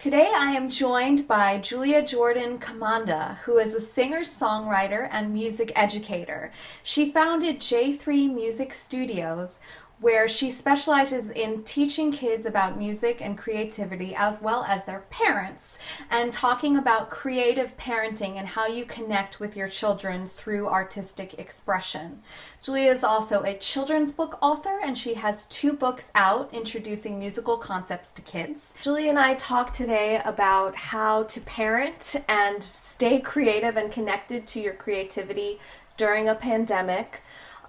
Today I am joined by Julia Jordan Kamanda, who is a singer songwriter and music educator. She founded J3 Music Studios, where she specializes in teaching kids about music and creativity as well as their parents and talking about creative parenting and how you connect with your children through artistic expression. Julia is also a children's book author and she has two books out introducing musical concepts to kids. Julia and I talk today about how to parent and stay creative and connected to your creativity during a pandemic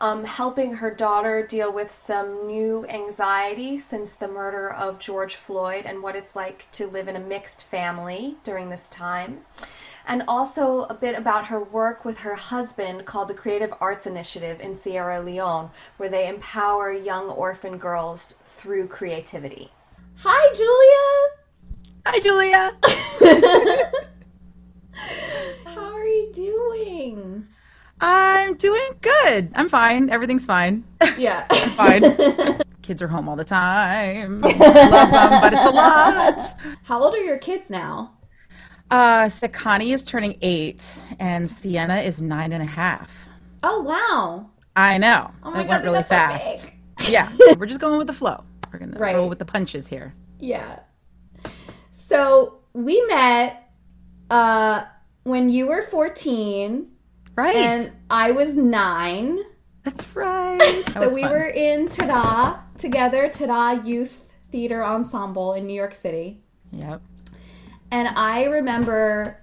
um, helping her daughter deal with some new anxiety since the murder of George Floyd and what it's like to live in a mixed family during this time. And also a bit about her work with her husband called the Creative Arts Initiative in Sierra Leone, where they empower young orphan girls through creativity. Hi, Julia! Hi, Julia! How are you doing? I'm doing good. I'm fine. Everything's fine. Yeah. I'm fine. kids are home all the time. Love them, but it's a lot. How old are your kids now? Uh, Sakani is turning eight, and Sienna is nine and a half. Oh, wow. I know. Oh my it God, went really that's so fast. yeah, we're just going with the flow. We're gonna Right. roll with the punches here. Yeah. So we met uh, when you were 14 Right. and I was nine. That's right. That So we fun. were in Tada together, Tada Youth Theater Ensemble in New York City. Yep. And I remember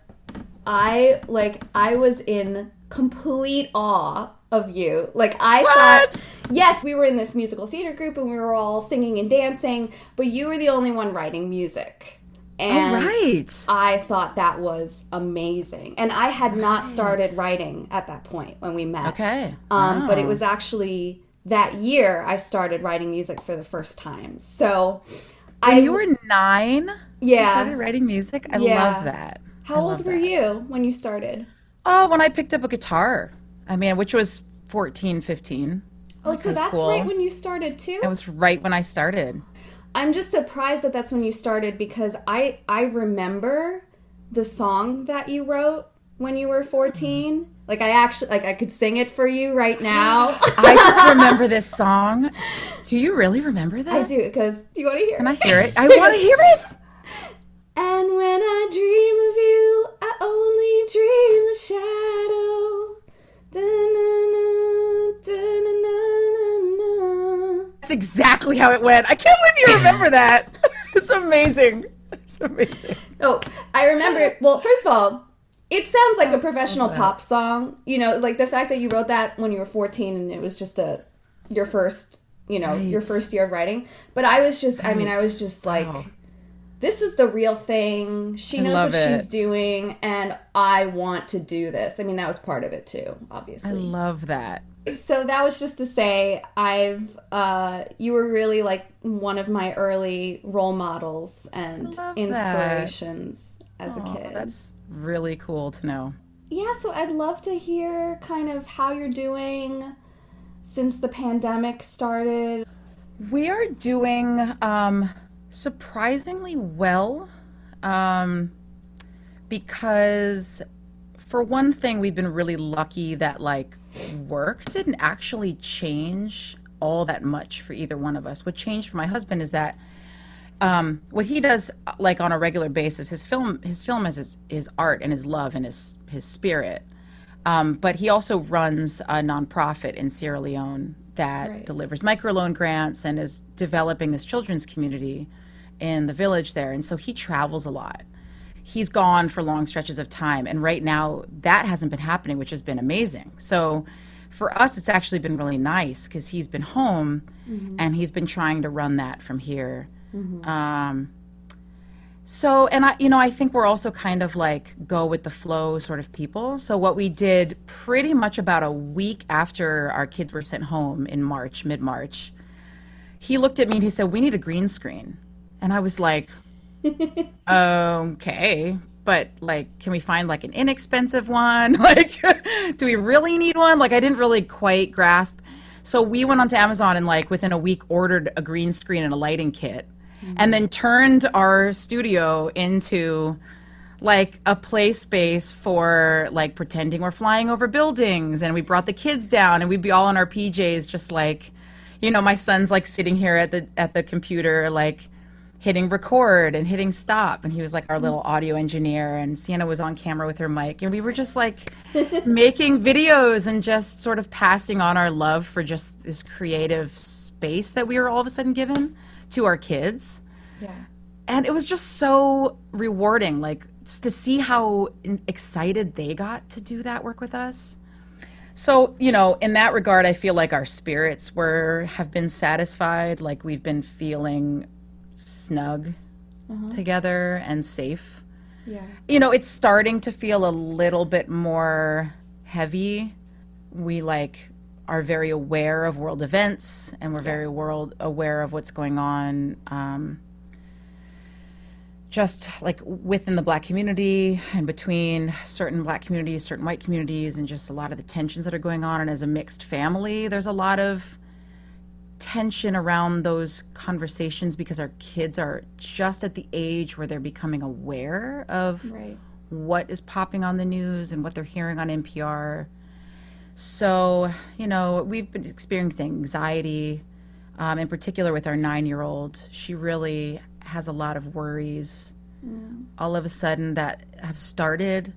I like I was in complete awe of you. Like I What? thought yes, we were in this musical theater group and we were all singing and dancing, but you were the only one writing music. And All right. I thought that was amazing. And I had not started writing at that point when we met. Okay. Um, But it was actually that year I started writing music for the first time. So When I you were nine, you yeah. started writing music. I Yeah. love that. How I old were that. you when you started? Oh, when I picked up a guitar. I mean, which was 14, 15. Oh, so that's school. right when you started too. That was right when I started. I'm just surprised that that's when you started because I I remember the song that you wrote when you were 14. Like I actually like I could sing it for you right now. I remember this song. Do you really remember that? I do because do you want to hear? It? Can I hear it? I want to hear it. And when I dream of you, I only dream a shadow. Da-na-na, da-na-na-na-na. That's exactly how it went. I can't believe you remember that. It's amazing. It's amazing. Oh, I remember. Well, first of all, it sounds like a oh, professional pop song. You know, like the fact that you wrote that when you were 14 and it was just a your first, you know, your first year of writing. But I was just, I mean, I was just like, Wow. this is the real thing. She knows what it. she's doing, and I want to do this. I mean, that was part of it too, obviously. I love that. So that was just to say, I've, uh, you were really like one of my early role models and inspirations as a Oh, kid. that's really cool to know. Yeah, so I'd love to hear kind of how you're doing since the pandemic started. We are doing um, surprisingly well um, because, for one thing, we've been really lucky that like work didn't actually change all that much for either one of us. What changed for my husband is that um, what he does like on a regular basis, his film, his film is his, his art and his love and his his spirit. Um, but he also runs a nonprofit in Sierra Leone that Right. delivers microloan grants and is developing this children's community in the village there. And so he travels a lot. He's gone for long stretches of time. And right now, that hasn't been happening, which has been amazing. So for us, it's actually been really nice because he's been home and he's been trying to run that from here. Um, So, and I, you know, I think we're also kind of like go with the flow sort of people. So, what we did pretty much about a week after our kids were sent home in March, mid March, he looked at me and he said, We need a green screen. And I was like, Okay, but like, can we find like an inexpensive one? Like, do we really need one? Like, I didn't really quite grasp. So, we went onto Amazon and like within a week ordered a green screen and a lighting kit mm-hmm. and then turned our studio into like a play space for like pretending we're flying over buildings and we brought the kids down and we'd be all in our PJs just like you know my son's like sitting here at the at the computer like hitting record and hitting stop. And he was like our little audio engineer. And Sienna was on camera with her mic. And we were just like making videos and just sort of passing on our love for just this creative space that we were all of a sudden given to our kids. Yeah. and it was just so rewarding like just to see how excited they got to do that work with us. So you know in that regard i feel like our spirits were have been satisfied. Like we've been feeling snug together and safe Yeah. you know, it's starting to feel a little bit more heavy. We like are very aware of world events and we're very world aware of what's going on um, just like within the black community and between certain black communities, certain white communities, and just a lot of the tensions that are going on. And as a mixed family, there's a lot of tension around those conversations because our kids are just at the age where they're becoming aware of Right. what is popping on the news and what they're hearing on NPR. So, you know, we've been experiencing anxiety, um, in particular with our nine year old. She really has a lot of worries all of a sudden that have started.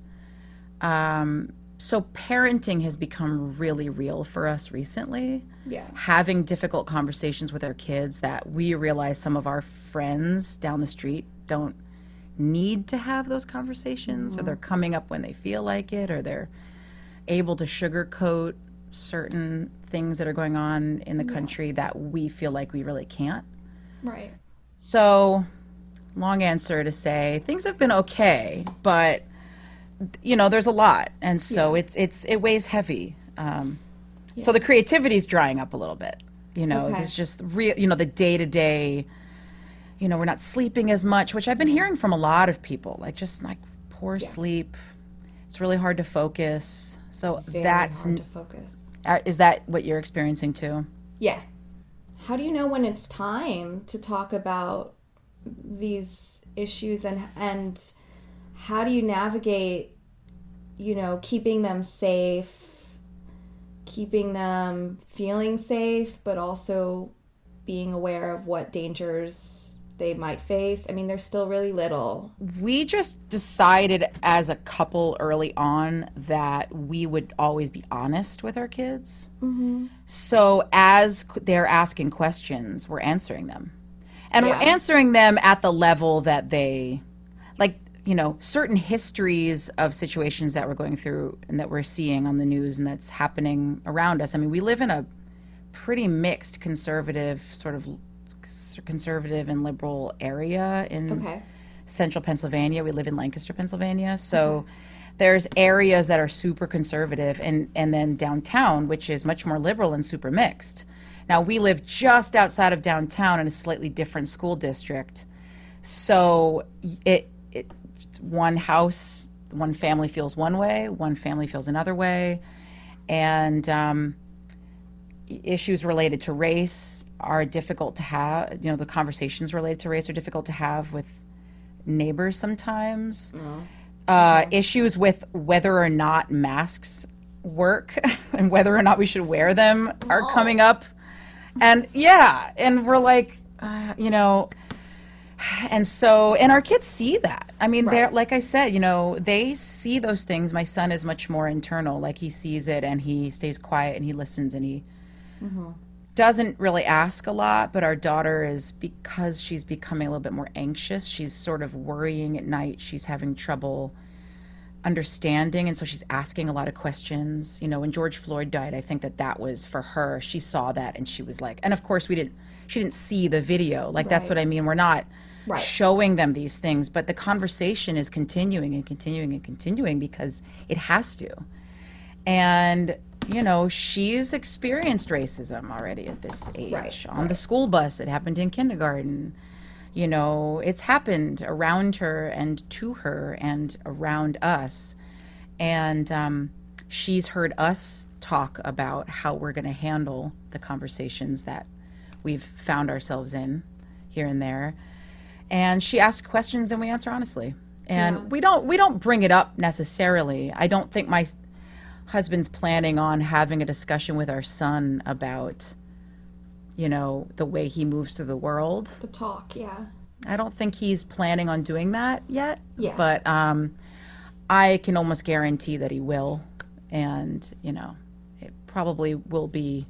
Um, so, parenting has become really real for us recently Yeah. having difficult conversations with our kids that we realize some of our friends down the street don't need to have those conversations or mm-hmm. they're coming up when they feel like it or they're able to sugarcoat certain things that are going on in the country that we feel like we really can't. Right. So, long answer to say things have been okay, but you know, there's a lot, and so it's it's it weighs heavy. Um, So the creativity's drying up a little bit. You know, Okay. it's just real. You know, the day to day. You know, we're not sleeping as much, which I've been hearing from a lot of people. Like just like poor sleep. It's really hard to focus. So Very that's hard to focus. uh, is that what you're experiencing too? Yeah. How do you know when it's time to talk about these issues and and how do you navigate you know keeping them safe keeping them feeling safe but also being aware of what dangers they might face i mean they're still really little we just decided as a couple early on that we would always be honest with our kids. Mm-hmm. So as they're asking questions, we're answering them. And we're answering them at the level that they, like, you know, certain histories of situations that we're going through and that we're seeing on the news and that's happening around us. I mean, we live in a pretty mixed conservative, sort of conservative and liberal area in okay central Pennsylvania. We live in Lancaster, Pennsylvania. So mm-hmm. there's areas that are super conservative and, and then downtown, which is much more liberal and super mixed. Now we live just outside of downtown in a slightly different school district. So it one house, one family feels one way, one family feels another way. And um, issues related to race are difficult to have. You know, the conversations related to race are difficult to have with neighbors sometimes. Uh, issues with whether or not masks work and whether or not we should wear them are coming up. And yeah, and we're like, uh, you know, and so and our kids see that. I mean they're like i said you know they see those things. My son is much more internal. Like he sees it and he stays quiet and he listens and he mm-hmm. doesn't really ask a lot but our daughter is because she's becoming a little bit more anxious she's sort of worrying at night. She's having trouble understanding. And so she's asking a lot of questions. You know when george floyd died i think that that was for her. She saw that and she was like and of course we didn't she didn't see the video. Like that's what i mean. We're not Right. showing them these things, but the conversation is continuing and continuing and continuing because it has to. And you know, she's experienced racism already at this age. Right, On the school bus, it happened in kindergarten. You know, it's happened around her and to her and around us. And um, she's heard us talk about how we're going to handle the conversations that we've found ourselves in here and there. And she asks questions and we answer honestly. And Yeah. we don't we don't bring it up necessarily. I don't think my husband's planning on having a discussion with our son about you know the way he moves through the world The talk, yeah. i don't think he's planning on doing that yet Yeah. but um i can almost guarantee that he will and you know it probably will be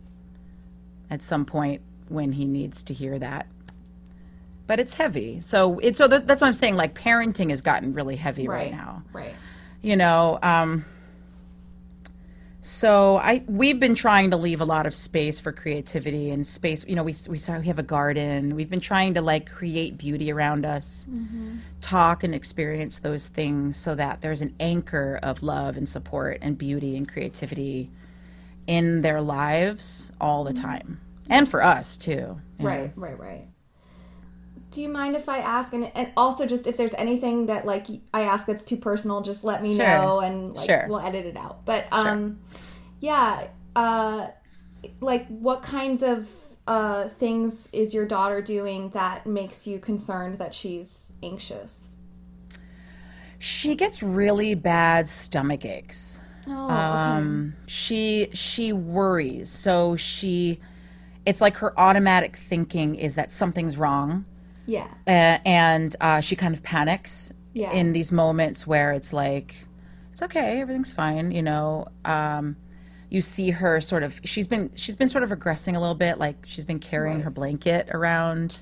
at some point when he needs to hear that but it's heavy so it's so that's what i'm saying like parenting has gotten really heavy right now Right. you know um so i we've been trying to leave a lot of space for creativity and space you know we we saw we have a garden we've been trying to like create beauty around us talk and experience those things so that there's an anchor of love and support and beauty and creativity in their lives all the time and for us too you know. Right, right, right. Do you mind if I ask, and, and also just if there's anything that like I ask that's too personal, just let me Sure. know, and like Sure. we'll edit it out. But um, yeah, uh, like what kinds of uh things is your daughter doing that makes you concerned that she's anxious? she gets really bad stomach aches Oh, um she she worries so she it's like her automatic thinking is that something's wrong yeah, uh, and uh, she kind of panics Yeah. in these moments where it's like it's okay everything's fine you know? Um you see her sort of she's been she's been sort of regressing a little bit like she's been carrying her blanket around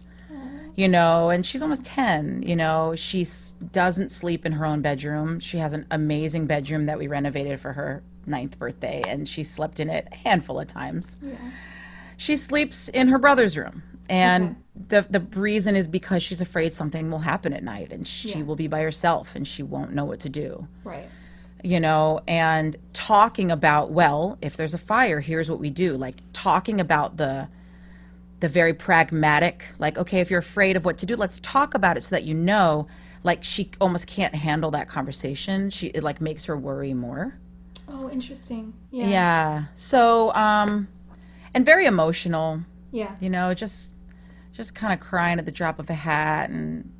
you know? And she's almost 10 you know? She doesn't sleep in her own bedroom. She has an amazing bedroom that we renovated for her ninth birthday and she slept in it a handful of times. Yeah. she sleeps in her brother's room and the the reason is because she's afraid something will happen at night and she Yeah. will be by herself and she won't know what to do. Right, you know and talking about well if there's a fire here's what we do. Like talking about the the very pragmatic like okay if you're afraid of what to do let's talk about it so that you know like she almost can't handle that conversation. She it like makes her worry more. Oh, interesting. Yeah, yeah. So um and very emotional. Yeah, you know just just kind of crying at the drop of a hat and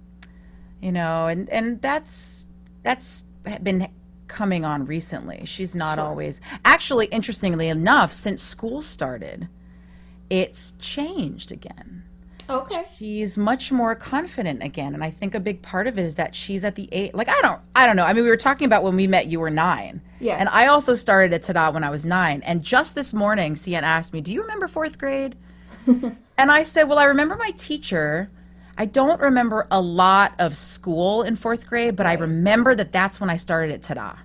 you know and and that's that's been coming on recently she's not Sure. always actually interestingly enough since school started it's changed again Okay. she's much more confident again and i think a big part of it is that she's at the age like i don't i don't know i mean we were talking about when we met you were nine Yeah. and i also started at tada when i was nine and just this morning Sienna asked me do you remember fourth grade and i said well i remember my teacher. I don't remember a lot of school in fourth grade but i remember that that's when i started at tada.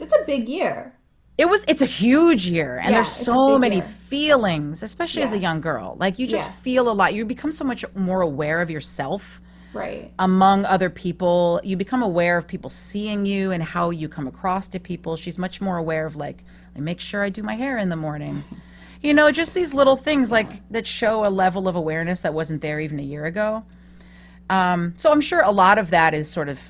It's a big year. it was it's a huge year and Yeah, there's so many year. feelings especially as a young girl. Like you just Yeah. feel a lot. You become so much more aware of yourself Right. among other people. You become aware of people seeing you and how you come across to people. She's much more aware of like I make sure i do my hair in the morning you know just these little things like that show a level of awareness that wasn't there even a year ago um, so i'm sure a lot of that is sort of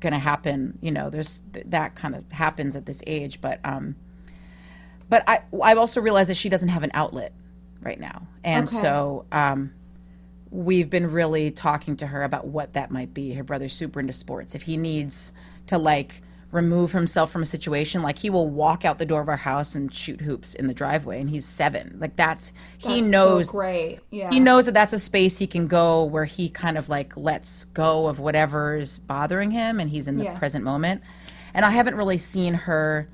going to happen you know there's th- that kind of happens at this age but um but i i've also realized that she doesn't have an outlet right now and Okay. so um we've been really talking to her about what that might be. Her brother's super into sports. If he needs to like remove himself from a situation, like he will walk out the door of our house and shoot hoops in the driveway, and he's seven. Like that's, he That's knows So great. Yeah. he knows that that's a space he can go where he kind of like lets go of whatever is bothering him, and he's in the Yeah. present moment. And I haven't really seen her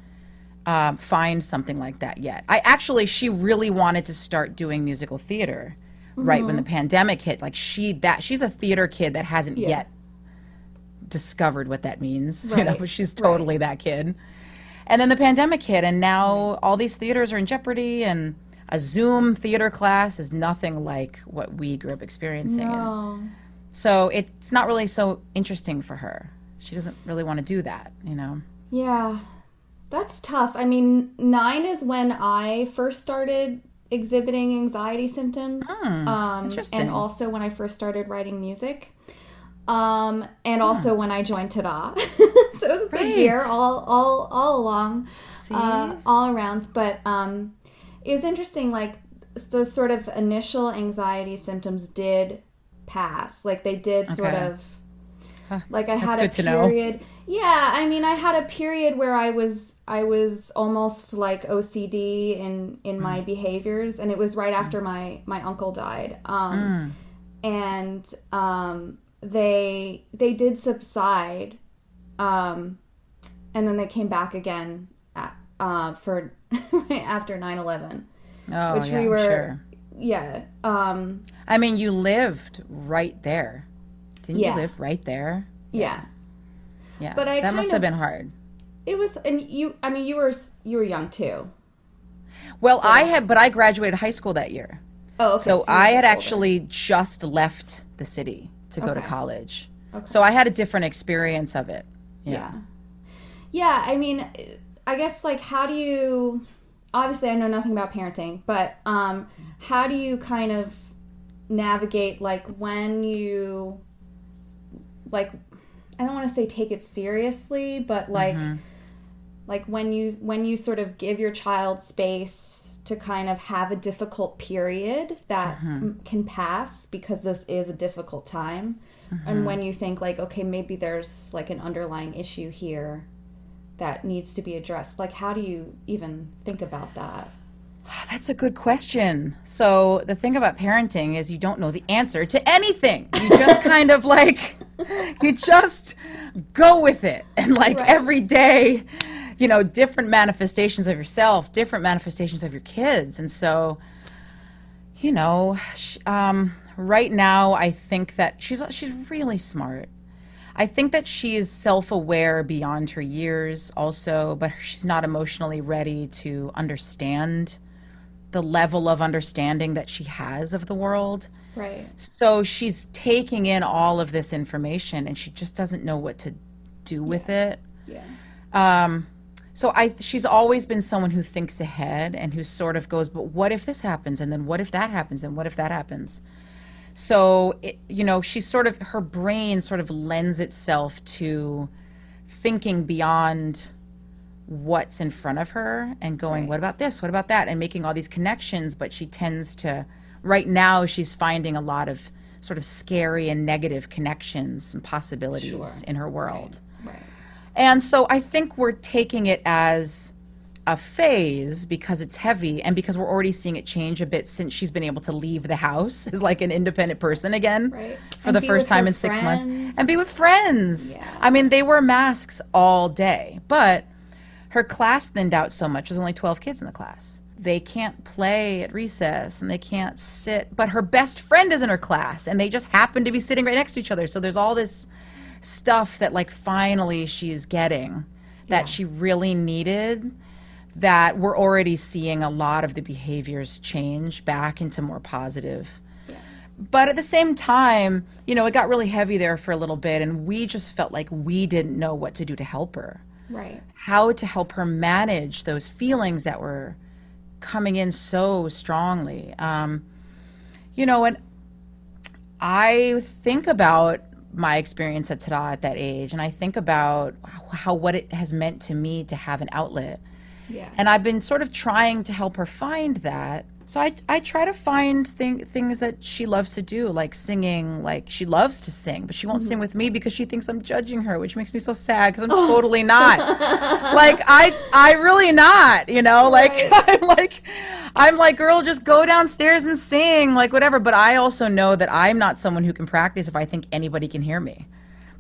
um, find something like that yet. I actually, she really wanted to start doing musical theater right when the Mm-hmm. pandemic hit. Like she that she's a theater kid that hasn't Yeah. yet discovered what that means. You know, she's totally that kid. And then the pandemic hit, and now all these theaters are in jeopardy. And a Zoom theater class is nothing like what we grew up experiencing. No. So it's not really so interesting for her. She doesn't really want to do that, you know. Yeah. That's tough. I mean, 9 is when I first started exhibiting anxiety symptoms. Hmm, um, interesting. and also when I first started writing music. Um, and also when I joined Tada. so it was a big Right. year all all all along. See? uh, all around. But um, it was interesting. Like those sort of initial anxiety symptoms did pass. Like they did sort Okay. of. Like I That's had a period. Yeah, I mean, I had a period where I was I was almost like OCD in in my Mm. behaviors, and it was right after my my uncle died. Um, Mm. and um, they they did subside, um, and then they came back again at, uh, for after 9-11. oh, which yeah, we were- sure. Yeah, um, I mean, you lived right there. Didn't Yeah. you live right there? yeah. Yeah. But I that must kind have been hard. It was, and you. I mean, you were you were young too. Well, I had, but I graduated high school that year. Oh, okay. so you I had older. actually just left the city to go to college. Okay. So I had a different experience of it. Yeah. Yeah, I mean, I guess like how do you obviously I know nothing about parenting, but um how do you kind of navigate like when you like I don't want to say take it seriously, but like like when you when you sort of give your child space to kind of have a difficult period that uh-huh. m- can pass because this is a difficult time and uh-huh. when you think like okay maybe there's like an underlying issue here that needs to be addressed like how do you even think about that That's a good question. So the thing about parenting is you don't know the answer to anything. You just kind of like you just go with it. And like Right. every day, you know, different manifestations of yourself, different manifestations of your kids. And so you know, um, right now I think that she's she's really smart. I think that she is self-aware beyond her years also, but she's not emotionally ready to understand the level of understanding that she has of the world. right So she's taking in all of this information and she just doesn't know what to do with it. yeah Um, so I, she's always been someone who thinks ahead and who sort of goes, but what if this happens? And then what if that happens? And what if that happens? So, it, you know, she's sort of, her brain sort of lends itself to thinking beyond what's in front of her and going, Right. what about this? What about that? And making all these connections. But she tends to, right now, she's finding a lot of sort of scary and negative connections and possibilities Sure. in her world. right And so I think we're taking it as a phase because it's heavy and because we're already seeing it change a bit since she's been able to leave the house as like an independent person again Right. for And the first time in six months and be with friends. Yeah. I mean, they wear masks all day, but her class thinned out so much. There's only 12 kids in the class. They can't play at recess and they can't sit, but her best friend is in her class and they just happen to be sitting right next to each other. So there's all this stuff that like finally she's getting that she really needed that we're already seeing a lot of the behaviors change back into more positive. But at the same time you know it got really heavy there for a little bit and we just felt like we didn't know what to do to help her. Right. How to help her manage those feelings that were coming in so strongly. Um, you know and i think about my experience at tada at that age and i think about how what it has meant to me to have an outlet yeah and I've been sort of trying to help her find that. So I, I try to find thing, things that she loves to do, like singing. Like she loves to sing, but she won't sing with me because she thinks I'm judging her, which makes me so sad because I'm totally not. like I, I really not. You know, like I'm like, I'm like, girl, just go downstairs and sing, like whatever. But I also know that I'm not someone who can practice if I think anybody can hear me.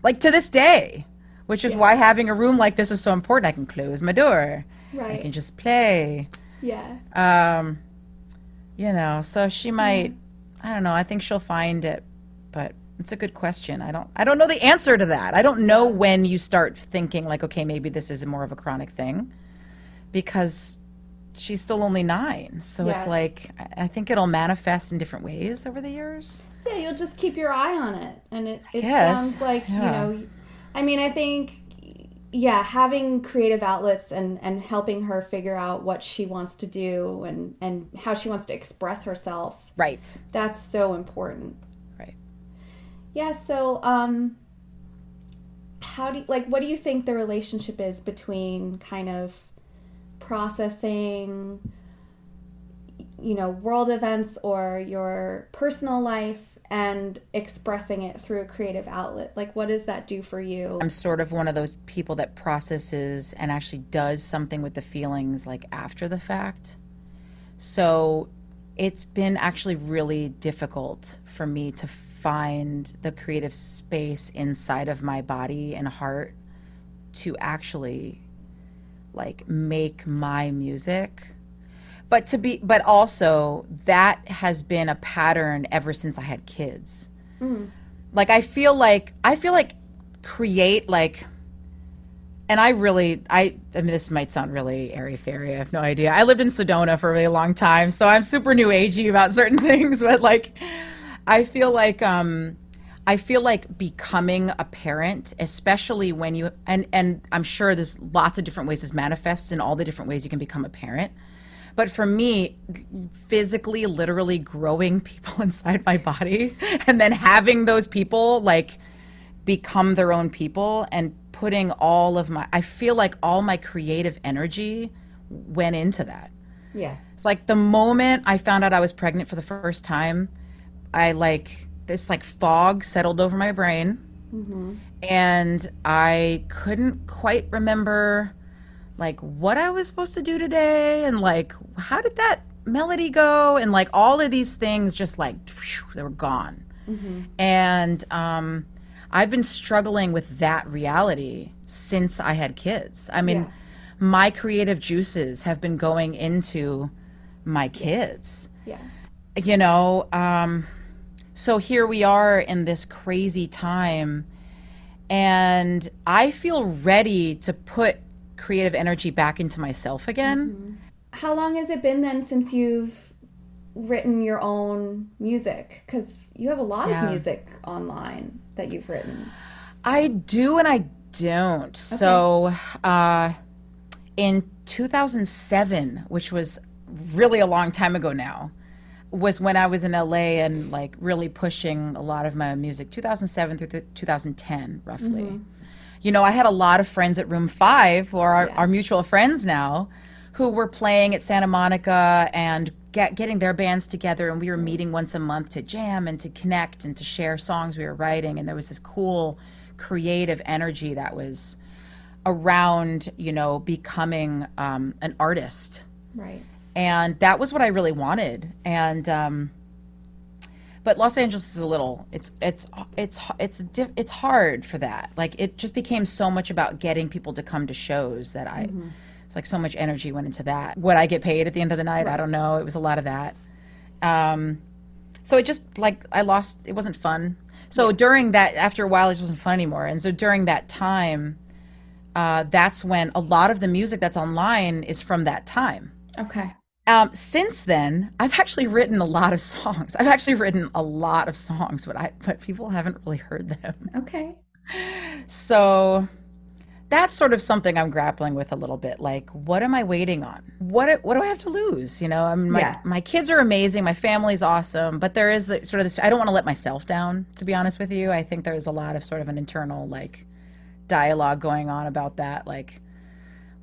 Like to this day, which is why having a room like this is so important. I can close my door. I can just play. yeah Um, you know, so she might. I don't know. I think she'll find it, but it's a good question. I don't. I don't know the answer to that. I don't know when you start thinking like, okay, maybe this is more of a chronic thing, because she's still only nine. So it's like I- I think it'll manifest in different ways over the years. Yeah, you'll just keep your eye on it, and it it sounds like yeah. you know. I mean, I think yeah, having creative outlets and and helping her figure out what she wants to do and and how she wants to express herself. Right. That's so important. Right. Yeah. So, um, how do you, like what do you think the relationship is between kind of processing, you know, world events or your personal life and expressing it through a creative outlet? Like, what does that do for you? I'm sort of one of those people that processes and actually does something with the feelings like after the fact. So it's been actually really difficult for me to find the creative space inside of my body and heart to actually like make my music but to be but also that has been a pattern ever since i had kids like i feel like i feel like create like and i really i i mean this might sound really airy fairy i have no idea i lived in sedona for a really long time so i'm super new agey about certain things but like i feel like um I feel like becoming a parent, especially when you and and I'm sure there's lots of different ways this manifests in all the different ways you can become a parent. But for me, physically, literally growing people inside my body and then having those people like become their own people and putting all of my I feel like all my creative energy went into that. yeah. It's like the moment I found out I was pregnant for the first time, I like this like fog settled over my brain, mm-hmm. and I couldn't quite remember like what I was supposed to do today, and like how did that melody go, and like all of these things just like they were gone, and um, I've been struggling with that reality since I had kids. I mean, Yeah. my creative juices have been going into my kids Yeah. you know um so here we are in this crazy time and i feel ready to put creative energy back into myself again How long has it been then since you've written your own music? Because you have a lot Yeah. of music online that you've written. i do and i don't so uh in 2007 which was really a long time ago now was when I was in LA and like really pushing a lot of my music 2007 through th- 2010 roughly. You know, I had a lot of friends at Room 5 who are our, Yeah. our mutual friends now who were playing at Santa Monica and get, getting their bands together and we were meeting once a month to jam and to connect and to share songs we were writing and there was this cool creative energy that was around, you know, becoming um, an artist Right. and that was what I really wanted. And um, but Los Angeles is a little it's it's it's it's it's hard for that. Like it just became so much about getting people to come to shows that I it's like so much energy went into that. Would I get paid at the end of the night? I don't know. It was a lot of that. Um, so it just like I lost. It wasn't fun. So during that, after a while, it just wasn't fun anymore. And so during that time, uh, that's when a lot of the music that's online is from that time. Okay. Um, since then, I've actually written a lot of songs. I've actually written a lot of songs, but I but people haven't really heard them. Okay. So that's sort of something I'm grappling with a little bit. Like, what am I waiting on? What what do I have to lose? You know, I mean, my Yeah. my kids are amazing, my family's awesome, but there is the, sort of this. I don't want to let myself down. To be honest with you, I think there's a lot of sort of an internal like dialogue going on about that. Like,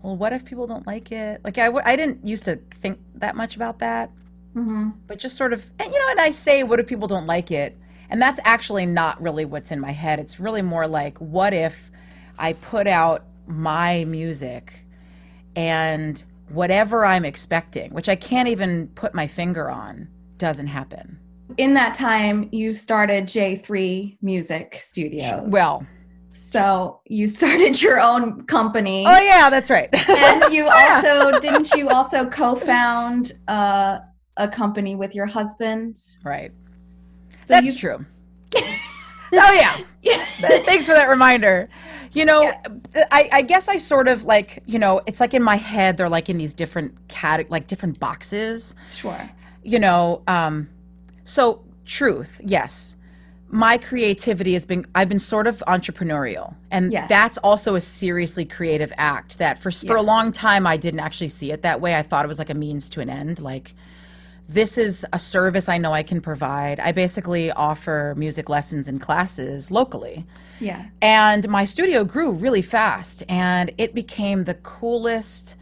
well, what if people don't like it? Like, I w- I didn't used to think that much about that Mm-hmm. but just sort of and you know and i say what if people don't like it and that's actually not really what's in my head it's really more like what if i put out my music and whatever i'm expecting which i can't even put my finger on doesn't happen In that time, you started J3 Music Studios. well so you started your own company. oh yeah that's right and you also didn't you also co-found uh, a company with your husband? right So that's you, true oh yeah Th- Thanks for that reminder. You know, I, I guess I sort of like, you know, it's like in my head, they're like in these different cat, like different boxes. Sure. You know, um, so truth, yes. My creativity has been I've been sort of entrepreneurial. And Yes. that's also a seriously creative act that for for a long time I didn't actually see it that way. I thought it was like a means to an end, like this is a service I know I can provide. I basically offer music lessons and classes locally. Yeah. And my studio grew really fast and it became the coolest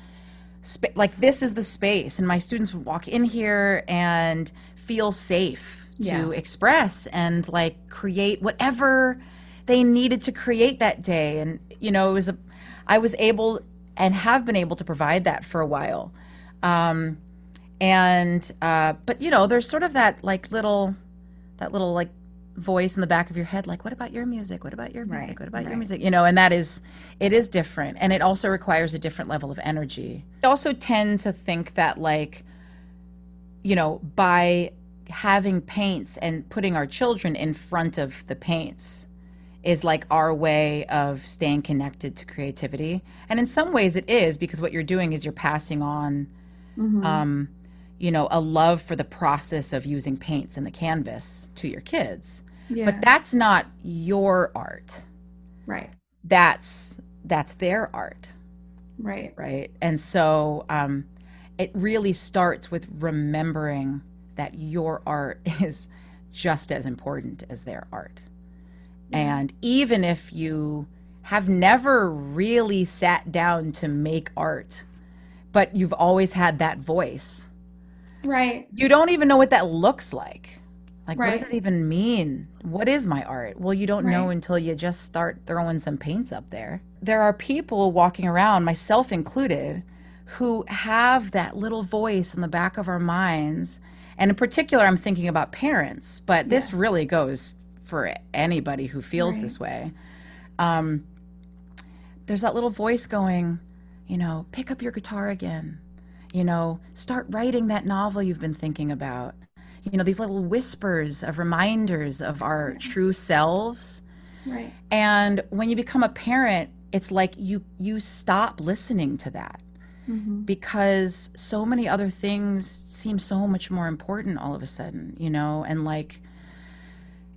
spa- like this is the space and my students would walk in here and feel safe to Yeah. express and like create whatever they needed to create that day. And you know it was a I was able and have been able to provide that for a while. Um and uh but you know there's sort of that like little that little like voice in the back of your head like what about your music? What about your music? Right, what about your music? You know and that is it is different. And it also requires a different level of energy. I also tend to think that like you know by having paints and putting our children in front of the paints is like our way of staying connected to creativity and in some ways it is because what you're doing is you're passing on Mhm. um, you know, a love for the process of using paints and the canvas to your kids. yeah. But that's not your art. right. That's that's their art, Right. right? And so um, it really starts with remembering that your art is just as important as their art. Mm-hmm. And even if you have never really sat down to make art, but you've always had that voice, Right. you don't even know what that looks like. Like, what does it even mean? What is my art? Well, you don't know until you just start throwing some paints up there. There are people walking around, myself included, who have that little voice in the back of our minds. And in particular, I'm thinking about parents, but this really goes for anybody who feels Right. this way. Um, there's that little voice going, you know, pick up your guitar again. You know, start writing that novel you've been thinking about. You know, these little whispers of reminders of our true selves. Right. And when you become a parent, it's like you you stop listening to that hmm because so many other things seem so much more important all of a sudden, you know, and like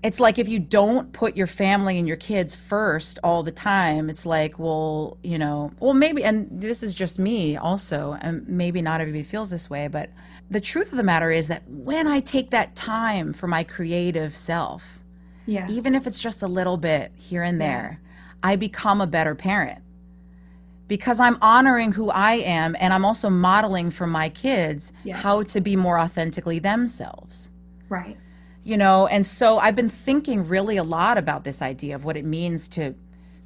it's like if you don't put your family and your kids first all the time, it's like, well, you know, well, maybe, and this is just me also, and maybe not everybody feels this way, but the truth of the matter is that when I take that time for my creative self, Yeah. even if it's just a little bit here and Yeah. there, I become a better parent because I'm honoring who I am and I'm also modeling for my kids Yes. how to be more authentically themselves. Right. You know, and so I've been thinking really a lot about this idea of what it means to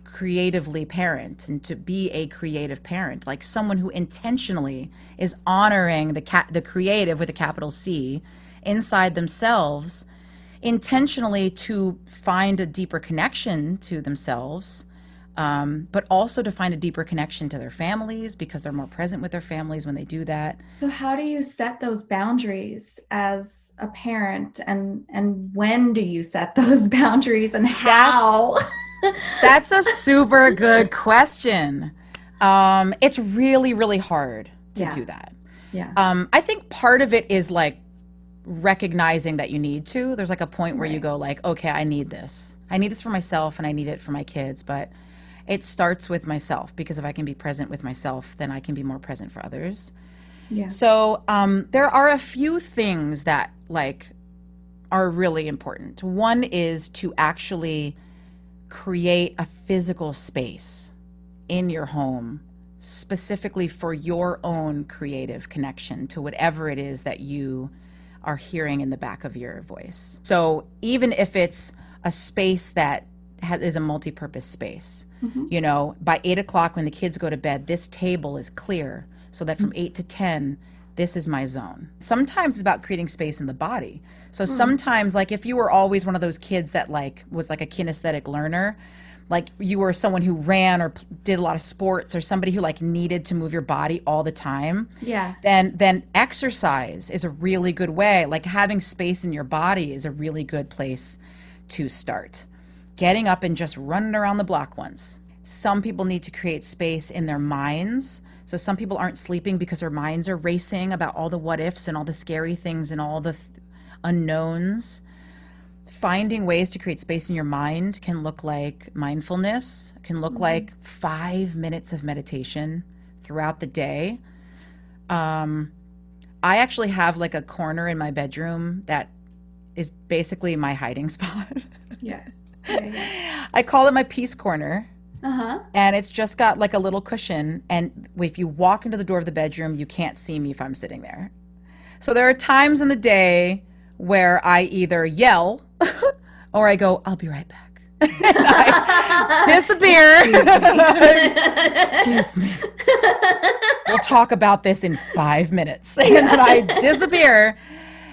creatively parent and to be a creative parent, like someone who intentionally is honoring the ca- the creative with a capital C inside themselves intentionally to find a deeper connection to themselves, um, but also to find a deeper connection to their families because they're more present with their families when they do that. So how do you set those boundaries as a parent and and when do you set those boundaries and how? That's a super good question. Um, it's really, really hard to Yeah. do that. yeah. Um, I think part of it is like recognizing that you need to. There's like a point where you go like, okay, I need this. I need this for myself and I need it for my kids, but it starts with myself because if I can be present with myself, then I can be more present for others. Yeah. So um, there are a few things that like are really important. One is to actually create a physical space in your home specifically for your own creative connection to whatever it is that you are hearing in the back of your voice. So even if it's a space that has, is a multi-purpose space, Mhm. you know, by eight o'clock when the kids go to bed, this table is clear so that from eight to 10, this is my zone. Sometimes it's about creating space in the body. So sometimes, like, if you were always one of those kids that, like, was like a kinesthetic learner, like you were someone who ran or did a lot of sports or somebody who like needed to move your body all the time Yeah. then then exercise is a really good way like having space in your body is a really good place to start getting up and just running around the block once some people need to create space in their minds so some people aren't sleeping because their minds are racing about all the what ifs and all the scary things and all the th- unknowns finding ways to create space in your mind can look like mindfulness, can look like five minutes of meditation throughout the day. Um, I actually have like a corner in my bedroom that is basically my hiding spot. Yeah. I call it my peace corner. Uh huh. And it's just got like a little cushion. And if you walk into the door of the bedroom, you can't see me if I'm sitting there. So there are times in the day where I either yell or I go, I'll be right back. I disappear. Excuse me. We'll talk about this in five minutes. And then I disappear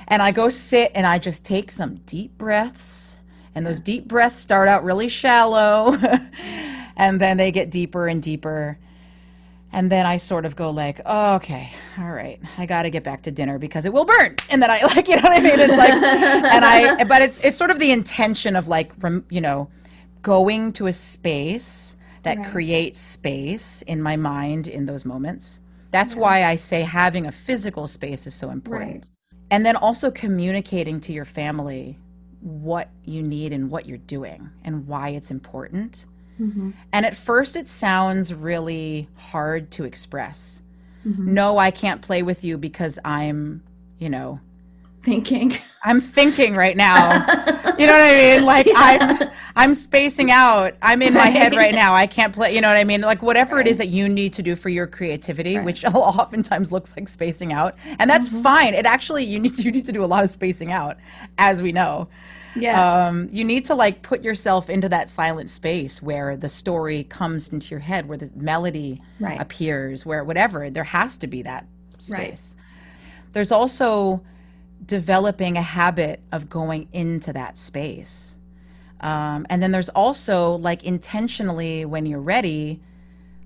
and I go sit and I just take some deep breaths. And those deep breaths start out really shallow and then they get deeper and deeper. And then I sort of go like, oh, okay, all right, I got to get back to dinner because it will burn. And then I like, you know what I mean? It's like, and I, but it's it's sort of the intention of like, rem, you know, going to a space that Right. creates space in my mind in those moments. That's why I say having a physical space is so important. Right. And then also communicating to your family what you need and what you're doing and why it's important. Mm-hmm. And at first, it sounds really hard to express. Mm-hmm. No, I can't play with you because I'm, you know, Thinking. I'm thinking right now. you know what I mean? Like I'm I'm spacing out. I'm in my head right now. I can't play, you know what I mean? Like whatever it is that you need to do for your creativity, Right. which oftentimes looks like spacing out. And that's fine. It actually you need to, you need to do a lot of spacing out as we know. Yeah. Um, you need to like put yourself into that silent space where the story comes into your head, where the melody Right. appears, where whatever. There has to be that Right. space. There's also developing a habit of going into that space. Um, and then there's also like intentionally, when you're ready,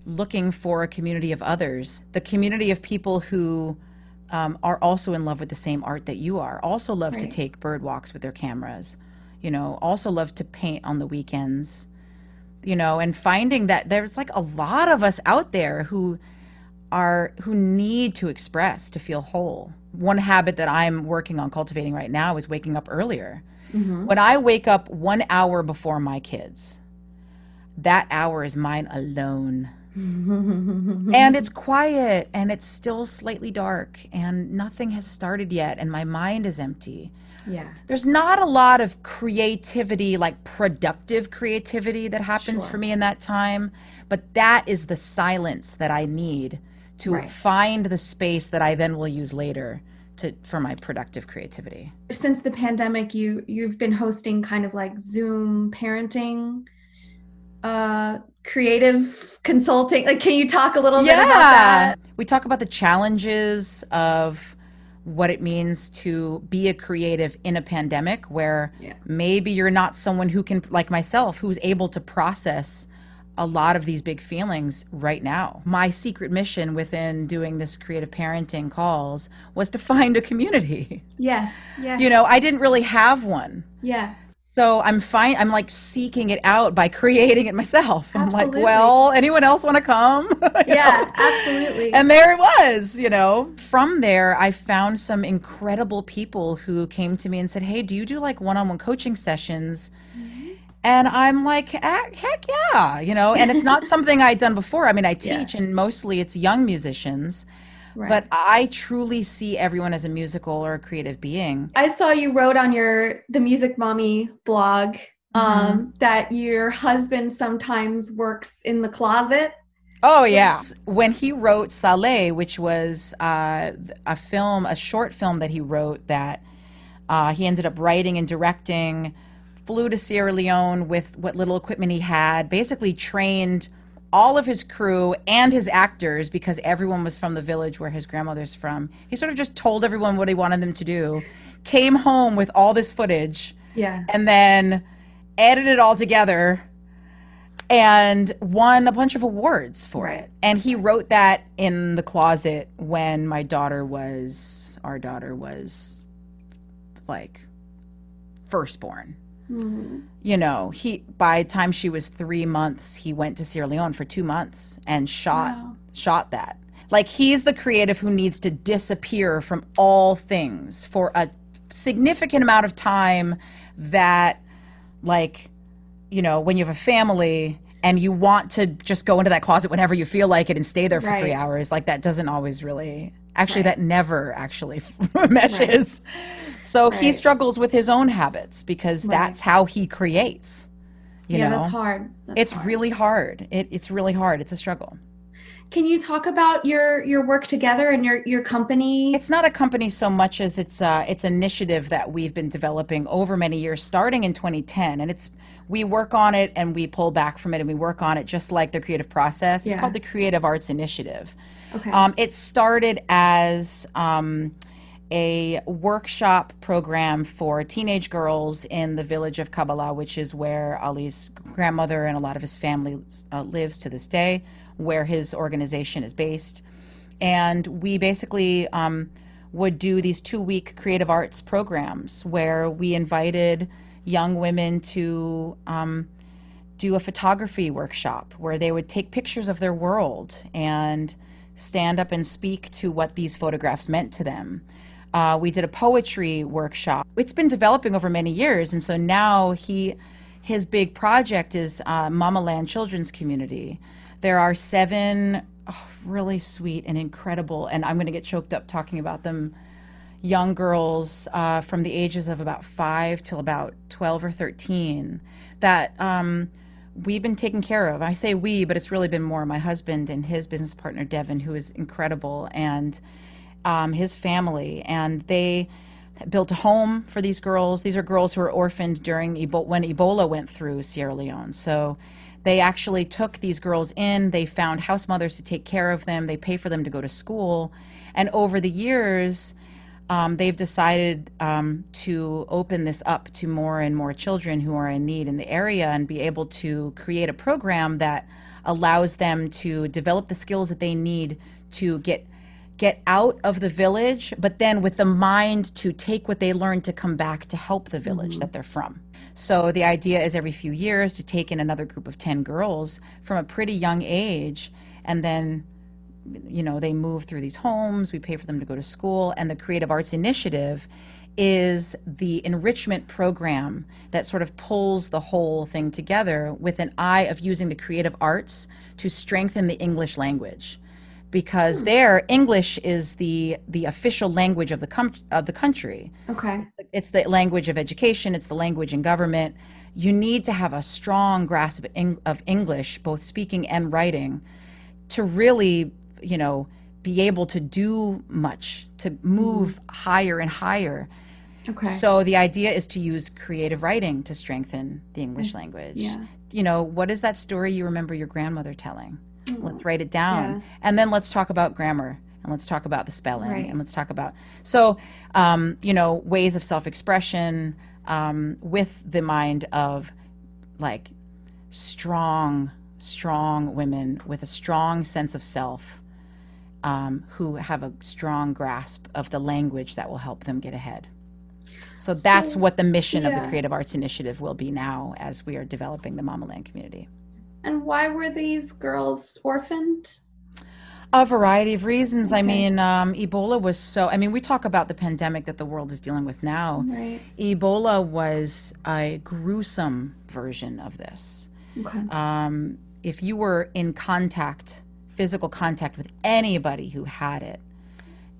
looking for a community of others, the community of people who um, are also in love with the same art that you are, also love to take bird walks with their cameras, you know, also love to paint on the weekends, you know, and finding that there's like a lot of us out there who are who need to express to feel whole. One habit that I'm working on cultivating right now is waking up earlier. Mm-hmm. When I wake up 1 hour before my kids, that hour is mine alone. and it's quiet and it's still slightly dark and nothing has started yet and my mind is empty. yeah. There's not a lot of creativity, like productive creativity that happens Sure. for me in that time, but that is the silence that I need to Right. find the space that I then will use later to for my productive creativity. Since the pandemic, you you've been hosting kind of like Zoom parenting, uh, creative consulting. Like, can you talk a little bit about that? We talk about the challenges of what it means to be a creative in a pandemic where Yeah. maybe you're not someone who can like myself who's able to process a lot of these big feelings right now. My secret mission within doing this creative parenting calls was to find a community. Yes. Yes. You know, I didn't really have one. Yeah. So I'm fine. I'm like seeking it out by creating it myself. I'm like, well, anyone else want to come? Yeah. know? Absolutely. And there it was, you know. From there, I found some incredible people who came to me and said, Hey, do you do like one on one coaching sessions? And I'm like, heck, yeah, you know, and it's not something I'd done before. I mean, I Yeah. teach, and mostly it's young musicians, Right. but I truly see everyone as a musical or a creative being. I saw you wrote on your the Music Mommy blog um, Mm-hmm. that your husband sometimes works in the closet. Oh yeah. When he wrote Saleh, which was uh, a film, a short film that he wrote that uh, he ended up writing and directing, flew to Sierra Leone with what little equipment he had, basically trained all of his crew and his actors because everyone was from the village where his grandmother's from. He sort of just told everyone what he wanted them to do, came home with all this footage, Yeah. and then edited it all together and won a bunch of awards for Right. it. And he wrote that in the closet when my daughter was, our daughter was like firstborn. Mhm. You know, he by the time she was three months, he went to Sierra Leone for two months and shot Wow. shot that. Like he's the creative who needs to disappear from all things for a significant amount of time that like you know when you have a family and you want to just go into that closet whenever you feel like it and stay there for Right. three hours like that doesn't always really actually Right. that never actually meshes so he struggles with his own habits because Right. that's how he creates you yeah, know that's hard. That's it's hard. really hard it, it's really hard it's a struggle Can you talk about your your work together and your your company? It's not a company so much as it's uh, it's initiative that we've been developing over many years, starting in 2010, and it's we work on it and we pull back from it and we work on it just like the creative process. It's Yeah. called the Creative Arts Initiative. okay. Um, it started as um, a workshop program for teenage girls in the village of Kabala, which is where Ali's grandmother and a lot of his family uh, lives to this day, where his organization is based. And we basically um, would do these two week creative arts programs where we invited young women to um, do a photography workshop where they would take pictures of their world and stand up and speak to what these photographs meant to them. Uh, we did a poetry workshop. It's been developing over many years, and so now he, his big project is uh, Mama Land Children's Community. There are seven oh, really sweet and incredible, and I'm going to get choked up talking about them young girls uh, from the ages of about five till about 12 or 13 that um, we've been taking care of. I say we, but it's really been more my husband and his business partner, Devin, who is incredible, and um, his family. And they built a home for these girls. These are girls who were orphaned during Ebo- when Ebola went through Sierra Leone. So they actually took these girls in. They found house mothers to take care of them. They pay for them to go to school. And over the years, um, they've decided um, to open this up to more and more children who are in need in the area and be able to create a program that allows them to develop the skills that they need to get get out of the village but then with the mind to take what they learned to come back to help the village that they're from so the idea is every few years to take in another group of 10 girls from a pretty young age and then you know they move through these homes we pay for them to go to school and the creative arts initiative is the enrichment program that sort of pulls the whole thing together with an eye of using the creative arts to strengthen the english language because there english is the the official language of the com- of the country okay. it's the language of education it's the language in government you need to have a strong grasp of, Eng- of english both speaking and writing to really you know be able to do much to move mm-hmm. higher and higher Okay. so the idea is to use creative writing to strengthen the english Yes. language yeah. you know what is that story you remember your grandmother telling let's write it down. Yeah. and then let's talk about grammar and let's talk about the spelling Right. and let's talk about so um, you know ways of self-expression um, with the mind of like strong strong women with a strong sense of self um, who have a strong grasp of the language that will help them get ahead. So that's So- what the mission of the creative arts initiative will be now as we are developing the mama land community And why were these girls orphaned? A variety of reasons. I mean, um, Ebola was so. I mean, we talk about the pandemic that the world is dealing with now. Right. Ebola was a gruesome version of this. Okay. Um, if you were in contact, physical contact with anybody who had it,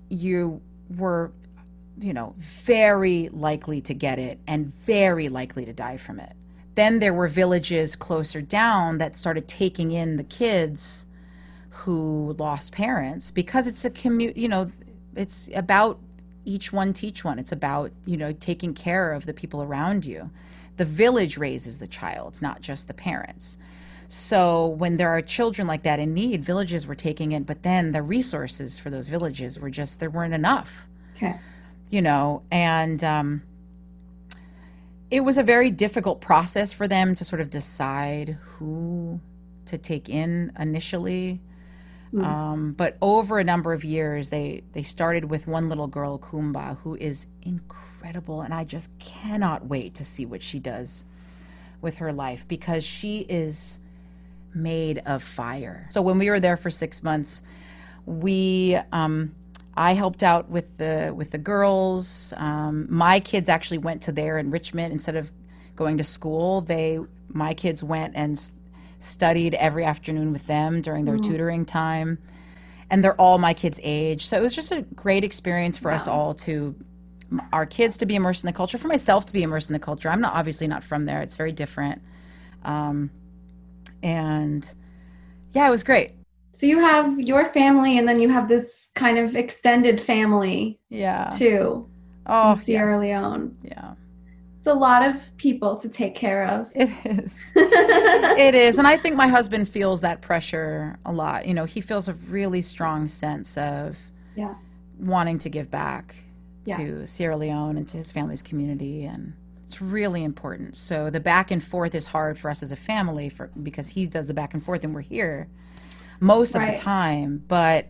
you were, you know, very likely to get it and very likely to die from it. Then there were villages closer down that started taking in the kids who lost parents because it's a commute, you know, it's about each one teach one. It's about, you know, taking care of the people around you. The village raises the child, not just the parents. So when there are children like that in need, villages were taking in, but then the resources for those villages were just there weren't enough, Okay. you know, and um, it was a very difficult process for them to sort of decide who to take in initially. Mm. Um, but over a number of years, they they started with one little girl, Kumba, who is incredible, and I just cannot wait to see what she does with her life because she is made of fire. So when we were there for six months, we um, I helped out with the with the girls. Um, my kids actually went to their enrichment instead of going to school. They my kids went and s- studied every afternoon with them during their tutoring time, and they're all my kids' age. So it was just a great experience for us all to our kids to be immersed in the culture, for myself to be immersed in the culture. I'm not obviously not from there; it's very different. Um, and yeah, it was great. So you have your family, and then you have this kind of extended family Yeah. too Oh, in Sierra yes. Leone. Yeah, It's a lot of people to take care of. it is. it is, and I think my husband feels that pressure a lot. You know, he feels a really strong sense of yeah. wanting to give back Yeah. to Sierra Leone and to his family's community and it's really important. So the back and forth is hard for us as a family for because he does the back and forth and we're here most of the time, but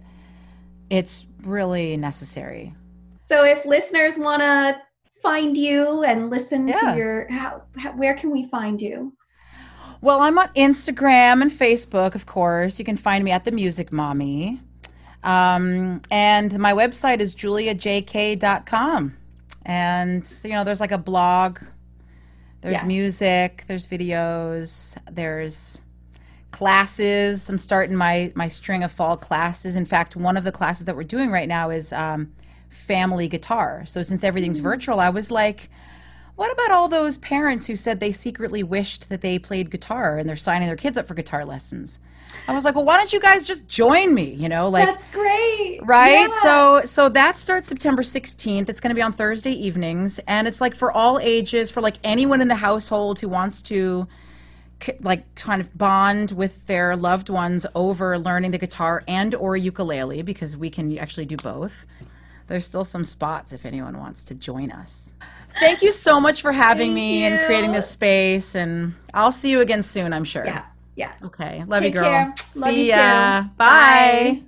it's really necessary. So if listeners want to find you and listen Yeah. to your, how, how, where can we find you? Well, I'm on Instagram and Facebook, of course. You can find me at the Music Mommy. Um, and my website is juliajk.com. And, you know, there's like a blog, there's Yeah. music, there's videos, there's classes. I'm starting my, my string of fall classes. In fact, one of the classes that we're doing right now is um, family guitar. So since everything's virtual, I was like, what about all those parents who said they secretly wished that they played guitar and they're signing their kids up for guitar lessons? I was like, well, why don't you guys just join me? You know, like That's great. right Yeah. so so that starts september 16th it's going to be on thursday evenings and it's like for all ages for like anyone in the household who wants to like kind of bond with their loved ones over learning the guitar and or ukulele because we can actually do both there's still some spots if anyone wants to join us thank you so much for having me and creating this space and i'll see you again soon i'm sure Yeah. Yeah. okay love Take you girl care. Love see you ya bye. Bye.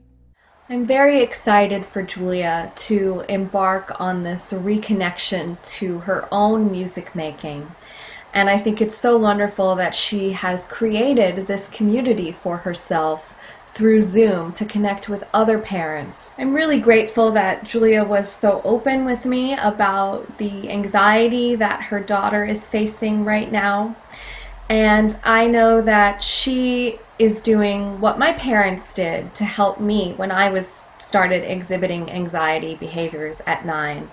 I'm very excited for Julia to embark on this reconnection to her own music making. And I think it's so wonderful that she has created this community for herself through Zoom to connect with other parents. I'm really grateful that Julia was so open with me about the anxiety that her daughter is facing right now. And I know that she is doing what my parents did to help me when I was started exhibiting anxiety behaviors at 9,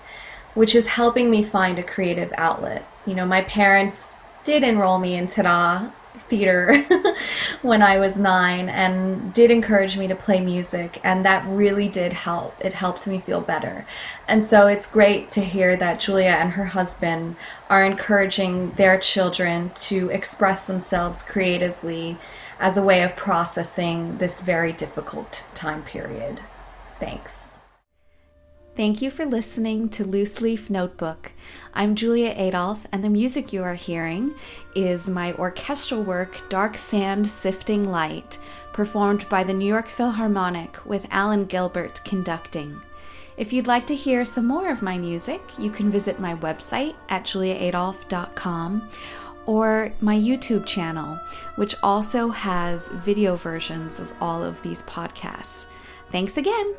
which is helping me find a creative outlet. You know, my parents did enroll me in Tada theater when I was 9 and did encourage me to play music and that really did help. It helped me feel better. And so it's great to hear that Julia and her husband are encouraging their children to express themselves creatively as a way of processing this very difficult time period. Thanks. Thank you for listening to Loose Leaf Notebook. I'm Julia Adolphe, and the music you are hearing is my orchestral work, Dark Sand Sifting Light, performed by the New York Philharmonic with Alan Gilbert conducting. If you'd like to hear some more of my music, you can visit my website at juliaadolphe.com or my YouTube channel, which also has video versions of all of these podcasts. Thanks again.